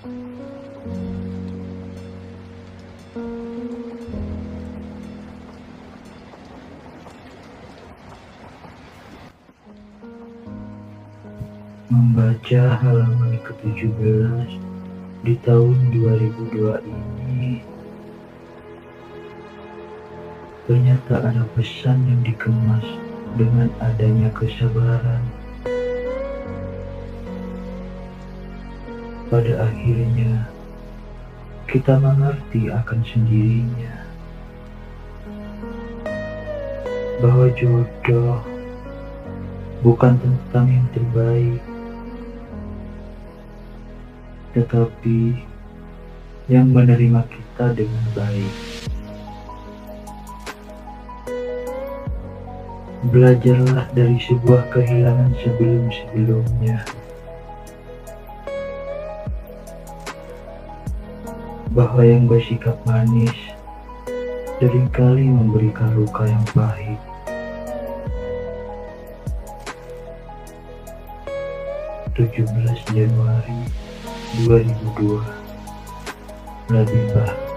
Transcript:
Membaca halaman ke-17 di tahun 2002 ini, ternyata ada pesan yang dikemas dengan adanya kesabaran. Pada akhirnya, kita mengerti akan sendirinya bahwa jodoh bukan tentang yang terbaik, tetapi yang menerima kita dengan baik. Belajarlah dari sebuah kehilangan sebelum-sebelumnya, bahwa yang bersikap manis sering kali memberikan luka yang pahit. Tujuh belas Januari 2002 Labibah